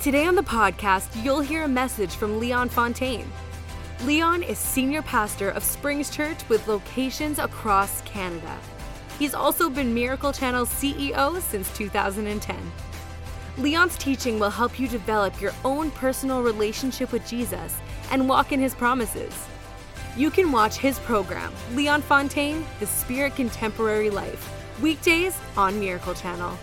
Today on the podcast, you'll hear a message from Leon Fontaine. Leon is senior pastor of Springs Church with locations across Canada. He's also been Miracle Channel's CEO since 2010. Leon's teaching will help you develop your own personal relationship with Jesus and walk in his promises. You can watch his program, Leon Fontaine The Spirit Contemporary Life, weekdays on Miracle Channel.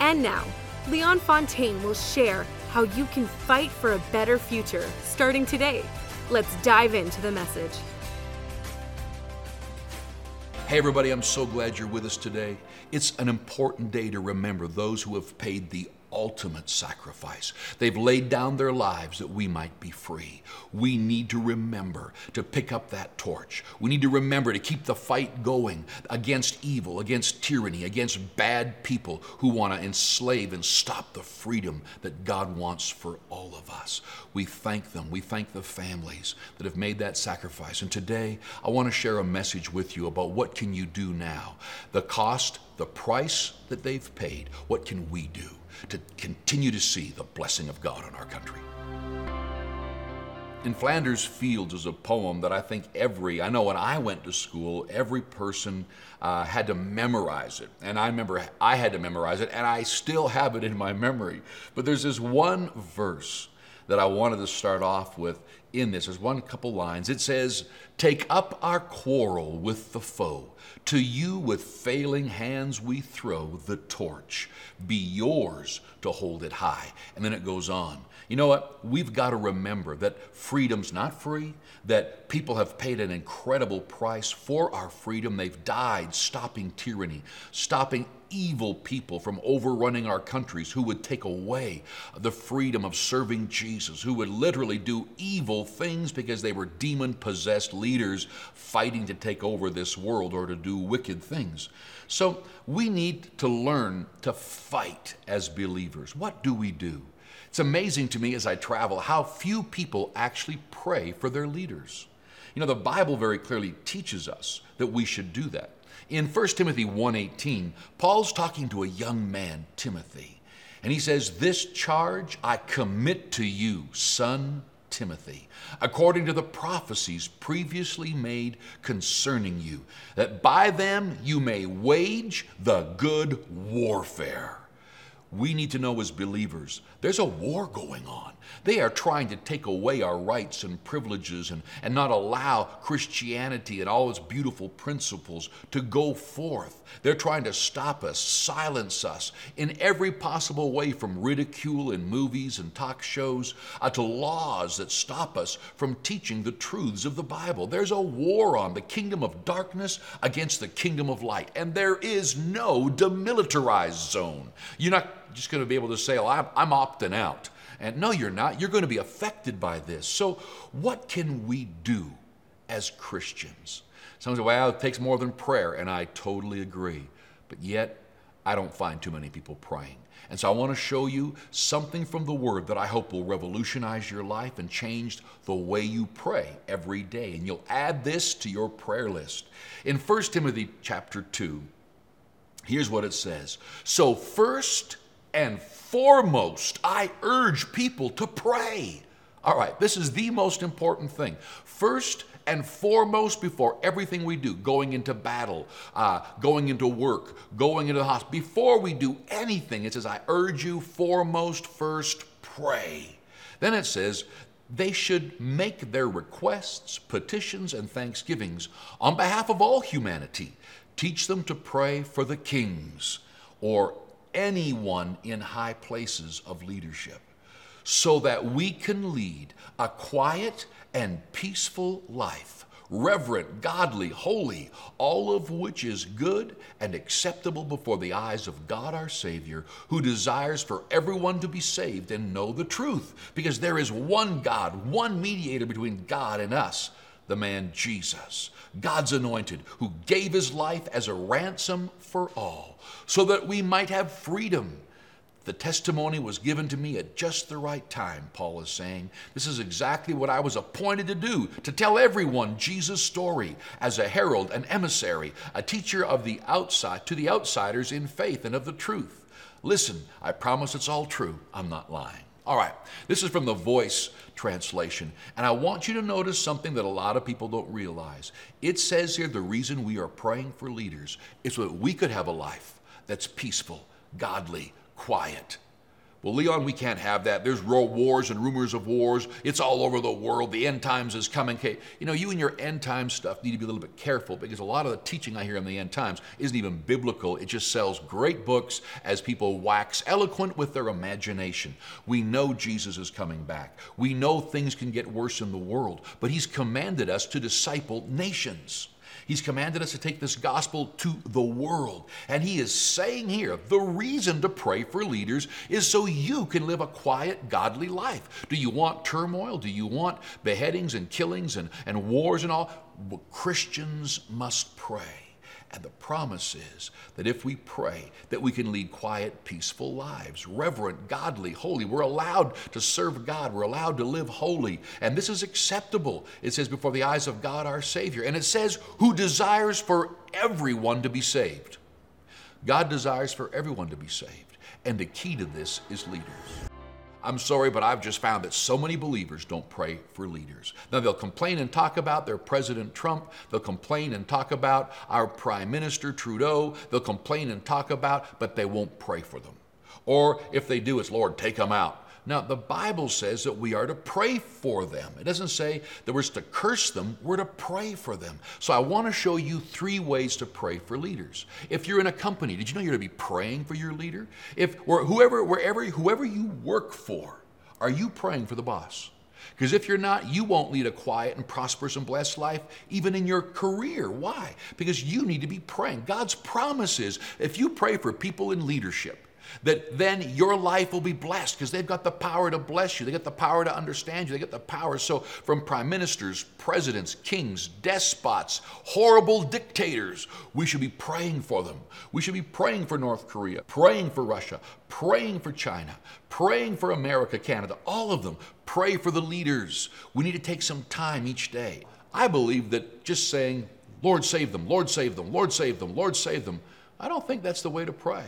And now, Leon Fontaine will share how you can fight for a better future starting today. Let's dive into the message. Hey, everybody, I'm so glad you're with us today. It's an important day to remember those who have paid the ultimate sacrifice. They've laid down their lives that we might be free. We need to remember to pick up that torch. We need to remember to keep the fight going against evil, against tyranny, against bad people who want to enslave and stop the freedom that God wants for all of us. We thank them. We thank the families that have made that sacrifice. And today, I want to share a message with you about what can you do now. The cost, the price that they've paid. What can we do? to continue to see the blessing of God on our country. In Flanders Fields is a poem that I think every, I know when I went to school, every person uh, had to memorize it. And I remember I had to memorize it, and I still have it in my memory. But there's this one verse that I wanted to start off with in this. There's one couple lines. It says, Take up our quarrel with the foe. To you with failing hands we throw the torch. Be yours to hold it high. And then it goes on. You know what? We've got to remember that freedom's not free, that people have paid an incredible price for our freedom. They've died stopping tyranny, stopping evil people from overrunning our countries who would take away the freedom of serving Jesus, who would literally do evil things because they were demon possessed leaders fighting to take over this world or to do wicked things. So we need to learn to fight as believers. What do we do? It's amazing to me as I travel how few people actually pray for their leaders. You know, the Bible very clearly teaches us that we should do that. In 1 Timothy 1:18, Paul's talking to a young man, Timothy, and he says, "This charge I commit to you, son Timothy, according to the prophecies previously made concerning you, that by them you may wage the good warfare." We need to know as believers there's a war going on. They are trying to take away our rights and privileges and, and not allow Christianity and all its beautiful principles to go forth. They're trying to stop us, silence us in every possible way from ridicule in movies and talk shows uh, to laws that stop us from teaching the truths of the Bible. There's a war on the kingdom of darkness against the kingdom of light, and there is no demilitarized zone. You're not just going to be able to say, well, I'm, I'm opting out. And no, you're not. You're going to be affected by this. So, what can we do as Christians? Some say, well, it takes more than prayer, and I totally agree. But yet, I don't find too many people praying. And so I want to show you something from the Word that I hope will revolutionize your life and change the way you pray every day. And you'll add this to your prayer list. In 1 Timothy chapter 2, here's what it says So, first and foremost, I urge people to pray. All right, this is the most important thing. First and foremost, before everything we do, going into battle, uh, going into work, going into the hospital, before we do anything, it says, I urge you foremost, first, pray. Then it says, they should make their requests, petitions, and thanksgivings on behalf of all humanity. Teach them to pray for the kings or anyone in high places of leadership so that we can lead a quiet and peaceful life reverent, godly, holy, all of which is good and acceptable before the eyes of God our Savior, who desires for everyone to be saved and know the truth. Because there is one God, one mediator between God and us, the man Jesus, God's anointed, who gave his life as a ransom for all, so that we might have freedom the testimony was given to me at just the right time, Paul is saying. This is exactly what I was appointed to do to tell everyone Jesus' story as a herald, an emissary, a teacher of the outside to the outsiders in faith and of the truth. Listen, I promise it's all true. I'm not lying. All right, this is from the Voice translation, and I want you to notice something that a lot of people don't realize. It says here the reason we are praying for leaders is so that we could have a life that's peaceful, godly, quiet. Well, Leon, we can't have that. There's wars and rumors of wars. It's all over the world. The end times is coming. You know, you and your end time stuff need to be a little bit careful because a lot of the teaching I hear in the end times isn't even biblical. It just sells great books as people wax eloquent with their imagination. We know Jesus is coming back. We know things can get worse in the world, but He's commanded us to disciple nations. He's commanded us to take this gospel to the world. And he is saying here the reason to pray for leaders is so you can live a quiet, godly life. Do you want turmoil? Do you want beheadings and killings and, and wars and all? Well, Christians must pray. And the promise is that if we pray, that we can lead quiet, peaceful lives, reverent, godly, holy. We're allowed to serve God. We're allowed to live holy. And this is acceptable. It says, before the eyes of God our Savior. And it says, who desires for everyone to be saved. God desires for everyone to be saved. And the key to this is leaders. I'm sorry, but I've just found that so many believers don't pray for leaders. Now, they'll complain and talk about their President Trump. They'll complain and talk about our Prime Minister Trudeau. They'll complain and talk about, but they won't pray for them. Or if they do, it's Lord, take them out. Now, the Bible says that we are to pray for them. It doesn't say that we're to curse them, we're to pray for them. So I want to show you three ways to pray for leaders. If you're in a company, did you know you're to be praying for your leader? If or whoever, wherever, whoever you work for, are you praying for the boss? Because if you're not, you won't lead a quiet and prosperous and blessed life, even in your career. Why? Because you need to be praying. God's promise is if you pray for people in leadership, that then your life will be blessed because they've got the power to bless you. They got the power to understand you. They got the power. So, from prime ministers, presidents, kings, despots, horrible dictators, we should be praying for them. We should be praying for North Korea, praying for Russia, praying for China, praying for America, Canada, all of them. Pray for the leaders. We need to take some time each day. I believe that just saying, Lord save them, Lord save them, Lord save them, Lord save them, I don't think that's the way to pray.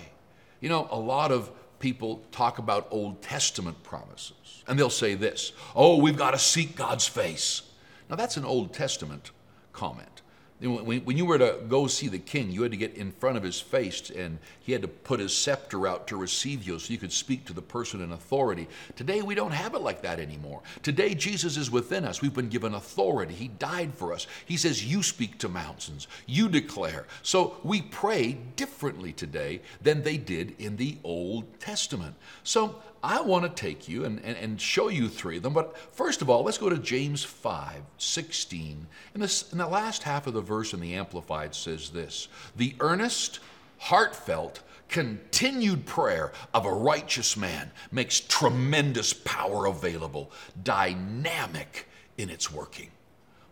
You know, a lot of people talk about Old Testament promises, and they'll say this Oh, we've got to seek God's face. Now, that's an Old Testament comment. When you were to go see the king, you had to get in front of his face and he had to put his scepter out to receive you so you could speak to the person in authority. Today, we don't have it like that anymore. Today, Jesus is within us. We've been given authority. He died for us. He says, You speak to mountains, you declare. So we pray differently today than they did in the Old Testament. So I want to take you and, and, and, show you three of them. But first of all, let's go to James 5 16. In, this, in the last half of the verse in the Amplified says this The earnest, heartfelt, continued prayer of a righteous man makes tremendous power available, dynamic in its working.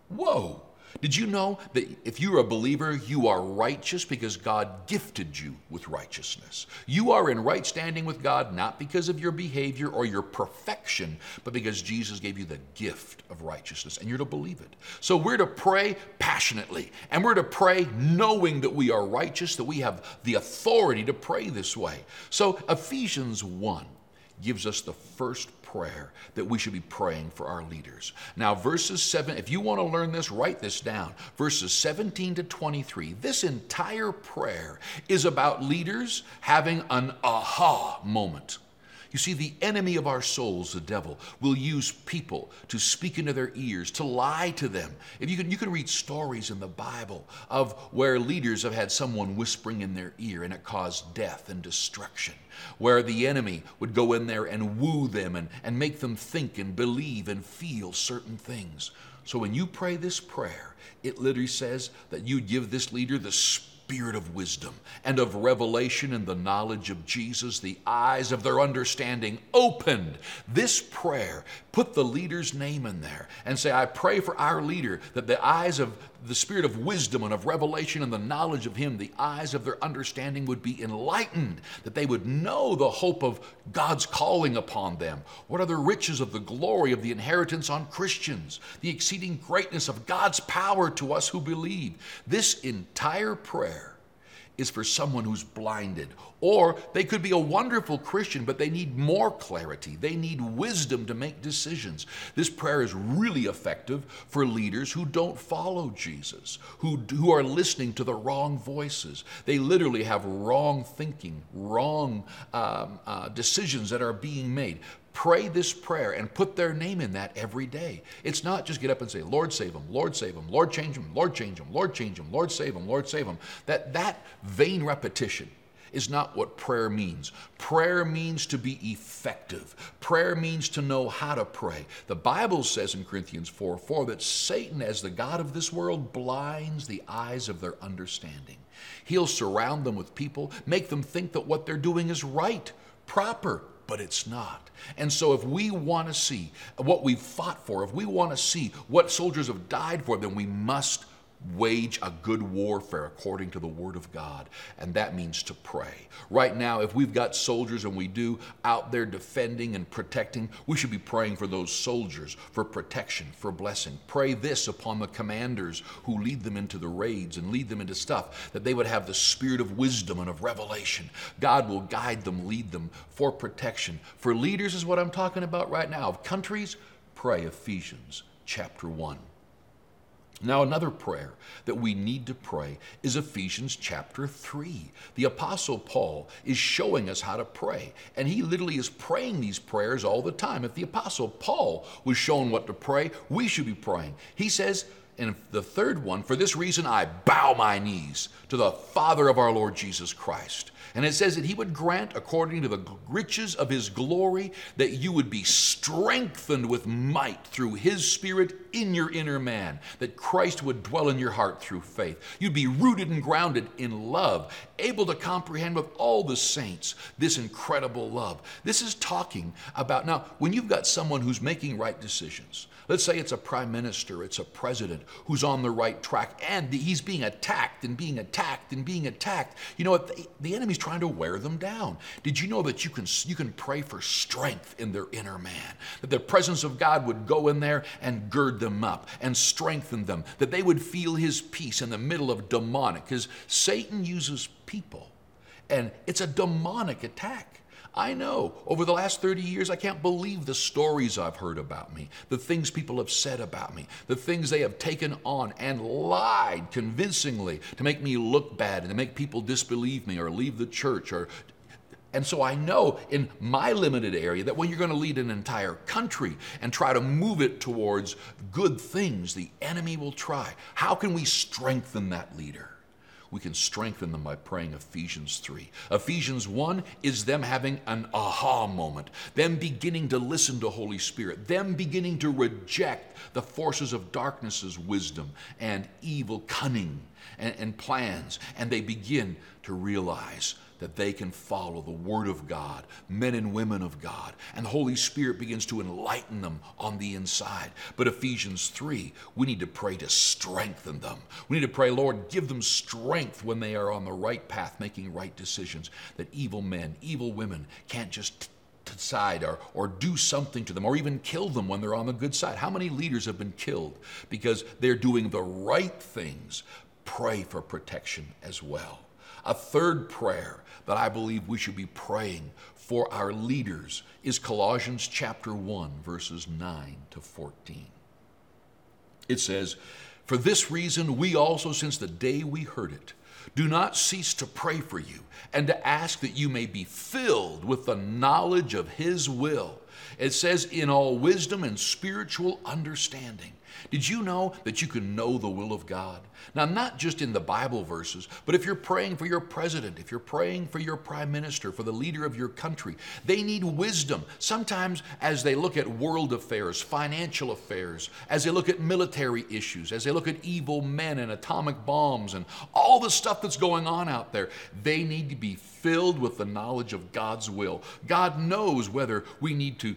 Whoa! Did you know that if you're a believer, you are righteous because God gifted you with righteousness? You are in right standing with God not because of your behavior or your perfection, but because Jesus gave you the gift of righteousness, and you're to believe it. So we're to pray passionately, and we're to pray knowing that we are righteous, that we have the authority to pray this way. So Ephesians 1 gives us the first prayer that we should be praying for our leaders. Now, verses 7, if you want to learn this, write this down. Verses 17 to 23. This entire prayer is about leaders having an aha moment. You see, the enemy of our souls, the devil, will use people to speak into their ears, to lie to them. If you can, you can read stories in the Bible of where leaders have had someone whispering in their ear and it caused death and destruction, where the enemy would go in there and woo them and, and make them think and believe and feel certain things. So when you pray this prayer, it literally says that you give this leader the spirit of wisdom and of revelation and the knowledge of Jesus, the eyes of their understanding opened. This prayer, put the leader's name in there and say, I pray for our leader that the eyes of the spirit of wisdom and of revelation and the knowledge of Him, the eyes of their understanding would be enlightened, that they would know the hope of God's calling upon them. What are the riches of the glory of the inheritance on Christians, the exceeding greatness of God's power to us who believe? This entire prayer is for someone who's blinded. Or they could be a wonderful Christian, but they need more clarity. They need wisdom to make decisions. This prayer is really effective for leaders who don't follow Jesus, who, who are listening to the wrong voices. They literally have wrong thinking, wrong um, uh, decisions that are being made pray this prayer and put their name in that every day. It's not just get up and say, Lord save them, Lord save them, Lord change them, Lord change them, Lord change them, Lord save them, Lord save them. That, that vain repetition is not what prayer means. Prayer means to be effective. Prayer means to know how to pray. The Bible says in Corinthians 4 4 that Satan, as the God of this world, blinds the eyes of their understanding. He'll surround them with people, make them think that what they're doing is right, proper, but it's not. And so, if we want to see what we've fought for, if we want to see what soldiers have died for, then we must wage a good warfare according to the Word of God, and that means to pray. Right now, if we've got soldiers, and we do, out there defending and protecting, we should be praying for those soldiers, for protection, for blessing. Pray this upon the commanders who lead them into the raids and lead them into stuff, that they would have the spirit of wisdom and of revelation. God will guide them, lead them for protection. For leaders, is what I'm talking about right now. Of countries, pray Ephesians chapter 1. Now, another prayer that we need to pray is Ephesians chapter 3. The Apostle Paul is showing us how to pray, and he literally is praying these prayers all the time. If the Apostle Paul was shown what to pray, we should be praying. He says, and the third one, for this reason I bow my knees to the Father of our Lord Jesus Christ and it says that he would grant, according to the riches of his glory, that you would be strengthened with might through his spirit in your inner man, that Christ would dwell in your heart through faith. You'd be rooted and grounded in love, able to comprehend with all the saints this incredible love. This is talking about now, when you've got someone who's making right decisions, Let's say it's a prime minister, it's a president who's on the right track and he's being attacked and being attacked and being attacked. You know what? The, the enemy's trying to wear them down. Did you know that you can, you can pray for strength in their inner man? That the presence of God would go in there and gird them up and strengthen them, that they would feel his peace in the middle of demonic, because Satan uses people and it's a demonic attack. I know over the last 30 years, I can't believe the stories I've heard about me, the things people have said about me, the things they have taken on and lied convincingly to make me look bad and to make people disbelieve me or leave the church or and so I know in my limited area that when you're going to lead an entire country and try to move it towards good things, the enemy will try. How can we strengthen that leader? We can strengthen them by praying Ephesians 3. Ephesians 1 is them having an aha moment, them beginning to listen to Holy Spirit, them beginning to reject the forces of darkness's wisdom and evil cunning and, and plans, and they begin to realize that they can follow the Word of God, men and women of God, and the Holy Spirit begins to enlighten them on the inside. But Ephesians 3, we need to pray to strengthen them. We need to pray, Lord, give them strength when they are on the right path, making right decisions, that evil men, evil women can't just decide or, or do something to them or even kill them when they're on the good side. How many leaders have been killed because they're doing the right things? Pray for protection as well. A third prayer that I believe we should be praying for our leaders is Colossians chapter 1, verses 9 to 14. It says, For this reason, we also, since the day we heard it, do not cease to pray for you and to ask that you may be filled with the knowledge of His will It says, in all wisdom and spiritual understanding. Did you know that you can know the will of God? Now, not just in the Bible verses, but if you're praying for your president, if you're praying for your prime minister, for the leader of your country, they need wisdom. Sometimes, as they look at world affairs, financial affairs, as they look at military issues, as they look at evil men and atomic bombs and all the stuff that's going on out there, they need to be filled with the knowledge of God's will. God knows whether we need to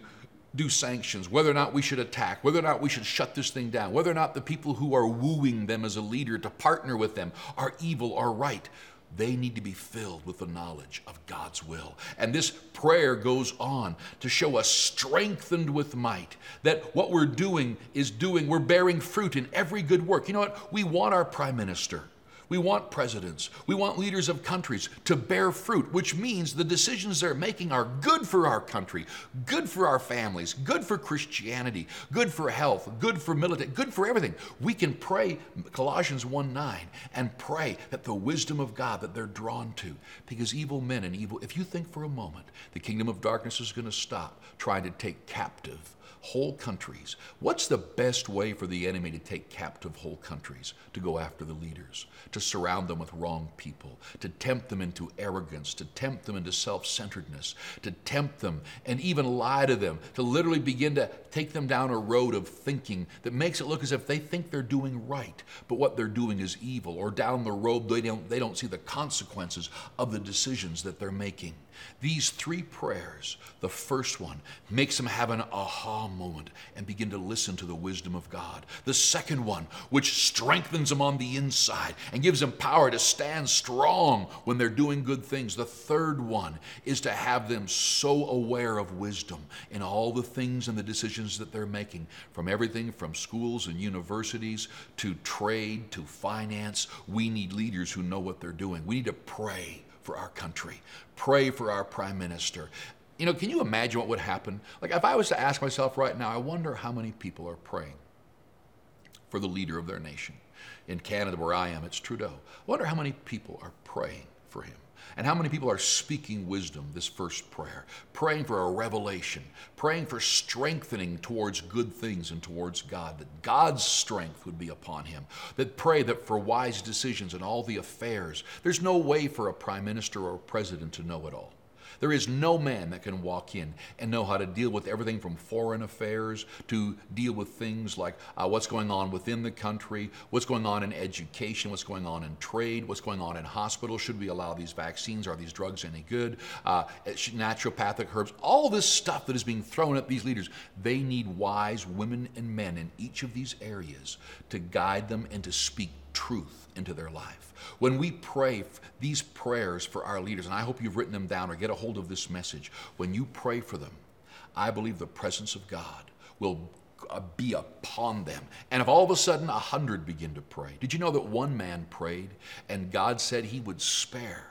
do sanctions, whether or not we should attack, whether or not we should shut this thing down, whether or not the people who are wooing them as a leader to partner with them are evil or right. They need to be filled with the knowledge of God's will. And this prayer goes on to show us strengthened with might that what we're doing is doing, we're bearing fruit in every good work. You know what? We want our prime minister we want presidents. We want leaders of countries to bear fruit, which means the decisions they're making are good for our country, good for our families, good for Christianity, good for health, good for military, good for everything. We can pray Colossians 1 9 and pray that the wisdom of God that they're drawn to, because evil men and evil, if you think for a moment the kingdom of darkness is going to stop trying to take captive whole countries. What's the best way for the enemy to take captive whole countries? To go after the leaders, to surround them with wrong people, to tempt them into arrogance, to tempt them into self centeredness, to tempt them and even lie to them, to literally begin to take them down a road of thinking that makes it look as if they think they're doing right, but what they're doing is evil, or down the road they don't, they don't see the consequences of the decisions that they're making. These three prayers, the first one makes them have an aha moment and begin to listen to the wisdom of God. The second one, which strengthens them on the inside and gives them power to stand strong when they're doing good things. The third one is to have them so aware of wisdom in all the things and the decisions that they're making, from everything from schools and universities to trade to finance. We need leaders who know what they're doing. We need to pray for our country, pray for our prime minister. You know, can you imagine what would happen? Like, if I was to ask myself right now, I wonder how many people are praying for the leader of their nation. In Canada, where I am, it's Trudeau. I wonder how many people are praying for him. And how many people are speaking wisdom this first prayer, praying for a revelation, praying for strengthening towards good things and towards God, that God's strength would be upon him, that pray that for wise decisions in all the affairs. There's no way for a prime minister or a president to know it all. There is no man that can walk in and know how to deal with everything from foreign affairs to deal with things like uh, what's going on within the country, what's going on in education, what's going on in trade, what's going on in hospitals. Should we allow these vaccines? Are these drugs any good? Uh, naturopathic herbs, all this stuff that is being thrown at these leaders. They need wise women and men in each of these areas to guide them and to speak truth into their life. When we pray these prayers for our leaders, and I hope you've written them down or get a hold of this message, when you pray for them, I believe the presence of God will uh, be upon them. And if all of a sudden a hundred begin to pray, did you know that one man prayed and God said he would spare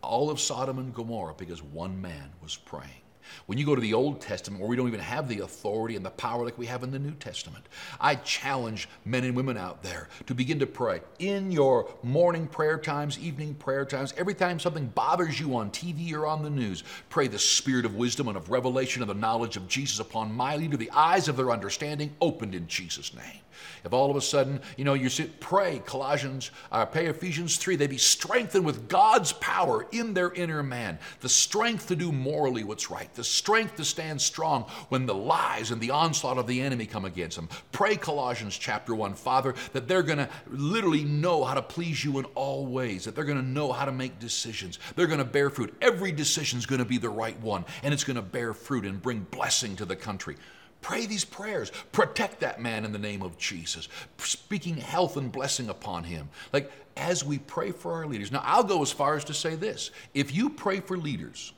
all of Sodom and Gomorrah because one man was praying? When you go to the Old Testament, where we don't even have the authority and the power like we have in the New Testament, I challenge men and women out there to begin to pray in your morning prayer times, evening prayer times, every time something bothers you on TV or on the news, pray the spirit of wisdom and of revelation of the knowledge of Jesus upon my leader, the eyes of their understanding opened in Jesus' name. If all of a sudden, you know, you sit, pray Colossians, uh, pray Ephesians 3, they be strengthened with God's power in their inner man, the strength to do morally what's right, the strength to stand strong when the lies and the onslaught of the enemy come against them. Pray Colossians chapter 1, Father, that they're going to literally know how to please you in all ways, that they're going to know how to make decisions. They're going to bear fruit. Every decision is going to be the right one, and it's going to bear fruit and bring blessing to the country. Pray these prayers. Protect that man in the name of Jesus, speaking health and blessing upon him. Like as we pray for our leaders. Now, I'll go as far as to say this if you pray for leaders,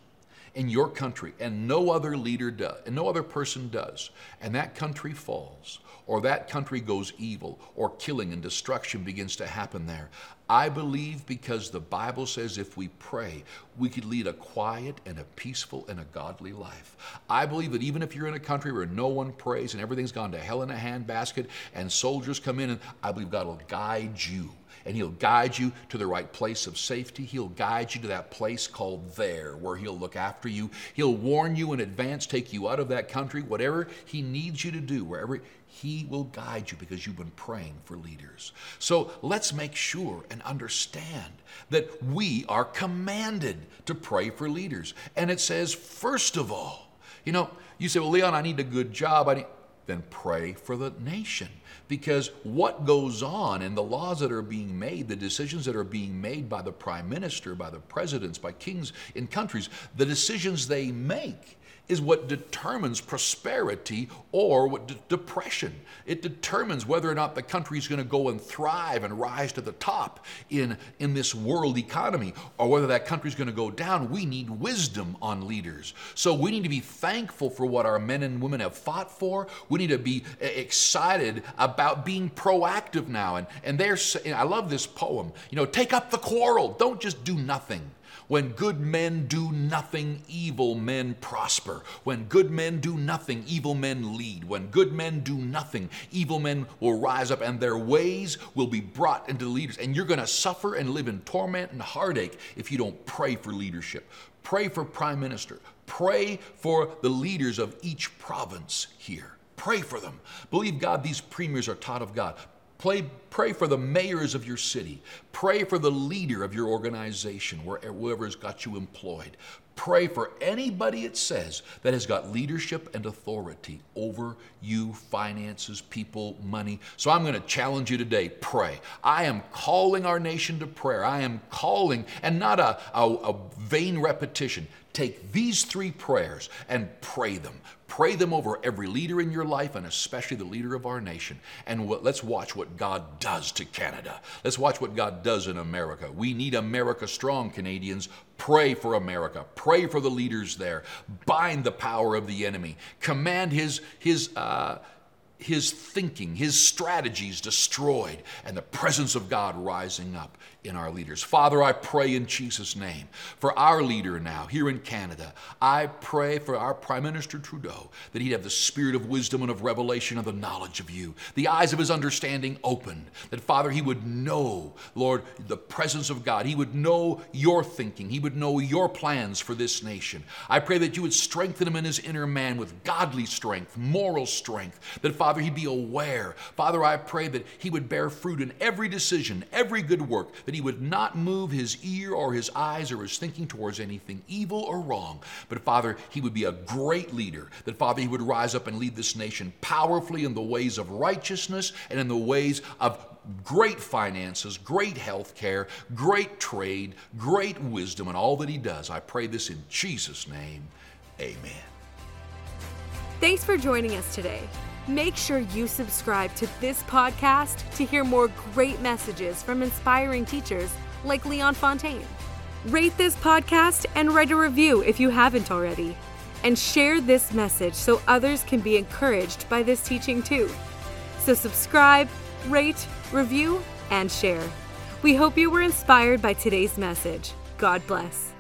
in your country and no other leader does and no other person does and that country falls or that country goes evil or killing and destruction begins to happen there I believe because the Bible says if we pray, we could lead a quiet and a peaceful and a godly life. I believe that even if you're in a country where no one prays and everything's gone to hell in a handbasket and soldiers come in, and I believe God will guide you and He'll guide you to the right place of safety. He'll guide you to that place called there, where He'll look after you. He'll warn you in advance, take you out of that country, whatever He needs you to do, wherever He will guide you because you've been praying for leaders. So let's make sure and understand that we are commanded to pray for leaders. And it says, first of all, you know, you say, well, Leon, I need a good job. I need, then pray for the nation. Because what goes on and the laws that are being made, the decisions that are being made by the prime minister, by the presidents, by kings in countries, the decisions they make is what determines prosperity or what de- depression. It determines whether or not the country is going to go and thrive and rise to the top in, in this world economy or whether that country is going to go down. We need wisdom on leaders. So we need to be thankful for what our men and women have fought for. We need to be uh, excited about being proactive now. And, and they're, I love this poem. You know, take up the quarrel, don't just do nothing. When good men do nothing, evil men prosper. When good men do nothing, evil men lead. When good men do nothing, evil men will rise up and their ways will be brought into leaders. And you're going to suffer and live in torment and heartache if you don't pray for leadership. Pray for prime minister. Pray for the leaders of each province here. Pray for them. Believe God, these premiers are taught of God. Pray, pray for the mayors of your city. Pray for the leader of your organization, wherever has got you employed. Pray for anybody it says that has got leadership and authority over you, finances, people, money. So I'm going to challenge you today pray. I am calling our nation to prayer. I am calling, and not a, a, a vain repetition. Take these three prayers and pray them. Pray them over every leader in your life and especially the leader of our nation. And what, let's watch what God does to Canada. Let's watch what God does in America. We need America strong, Canadians. Pray for America. Pray for the leaders there. Bind the power of the enemy. Command his, his, uh, his thinking, his strategies destroyed, and the presence of God rising up in our leaders. Father, I pray in Jesus' name for our leader now here in Canada. I pray for our Prime Minister Trudeau that he'd have the spirit of wisdom and of revelation of the knowledge of you, the eyes of his understanding opened, that Father, he would know, Lord, the presence of God. He would know your thinking, he would know your plans for this nation. I pray that you would strengthen him in his inner man with godly strength, moral strength, that Father, he'd be aware. Father, I pray that he would bear fruit in every decision, every good work, that that he would not move his ear or his eyes or his thinking towards anything evil or wrong. But Father, he would be a great leader. That Father, he would rise up and lead this nation powerfully in the ways of righteousness and in the ways of great finances, great health care, great trade, great wisdom, and all that he does. I pray this in Jesus' name. Amen. Thanks for joining us today. Make sure you subscribe to this podcast to hear more great messages from inspiring teachers like Leon Fontaine. Rate this podcast and write a review if you haven't already. And share this message so others can be encouraged by this teaching too. So, subscribe, rate, review, and share. We hope you were inspired by today's message. God bless.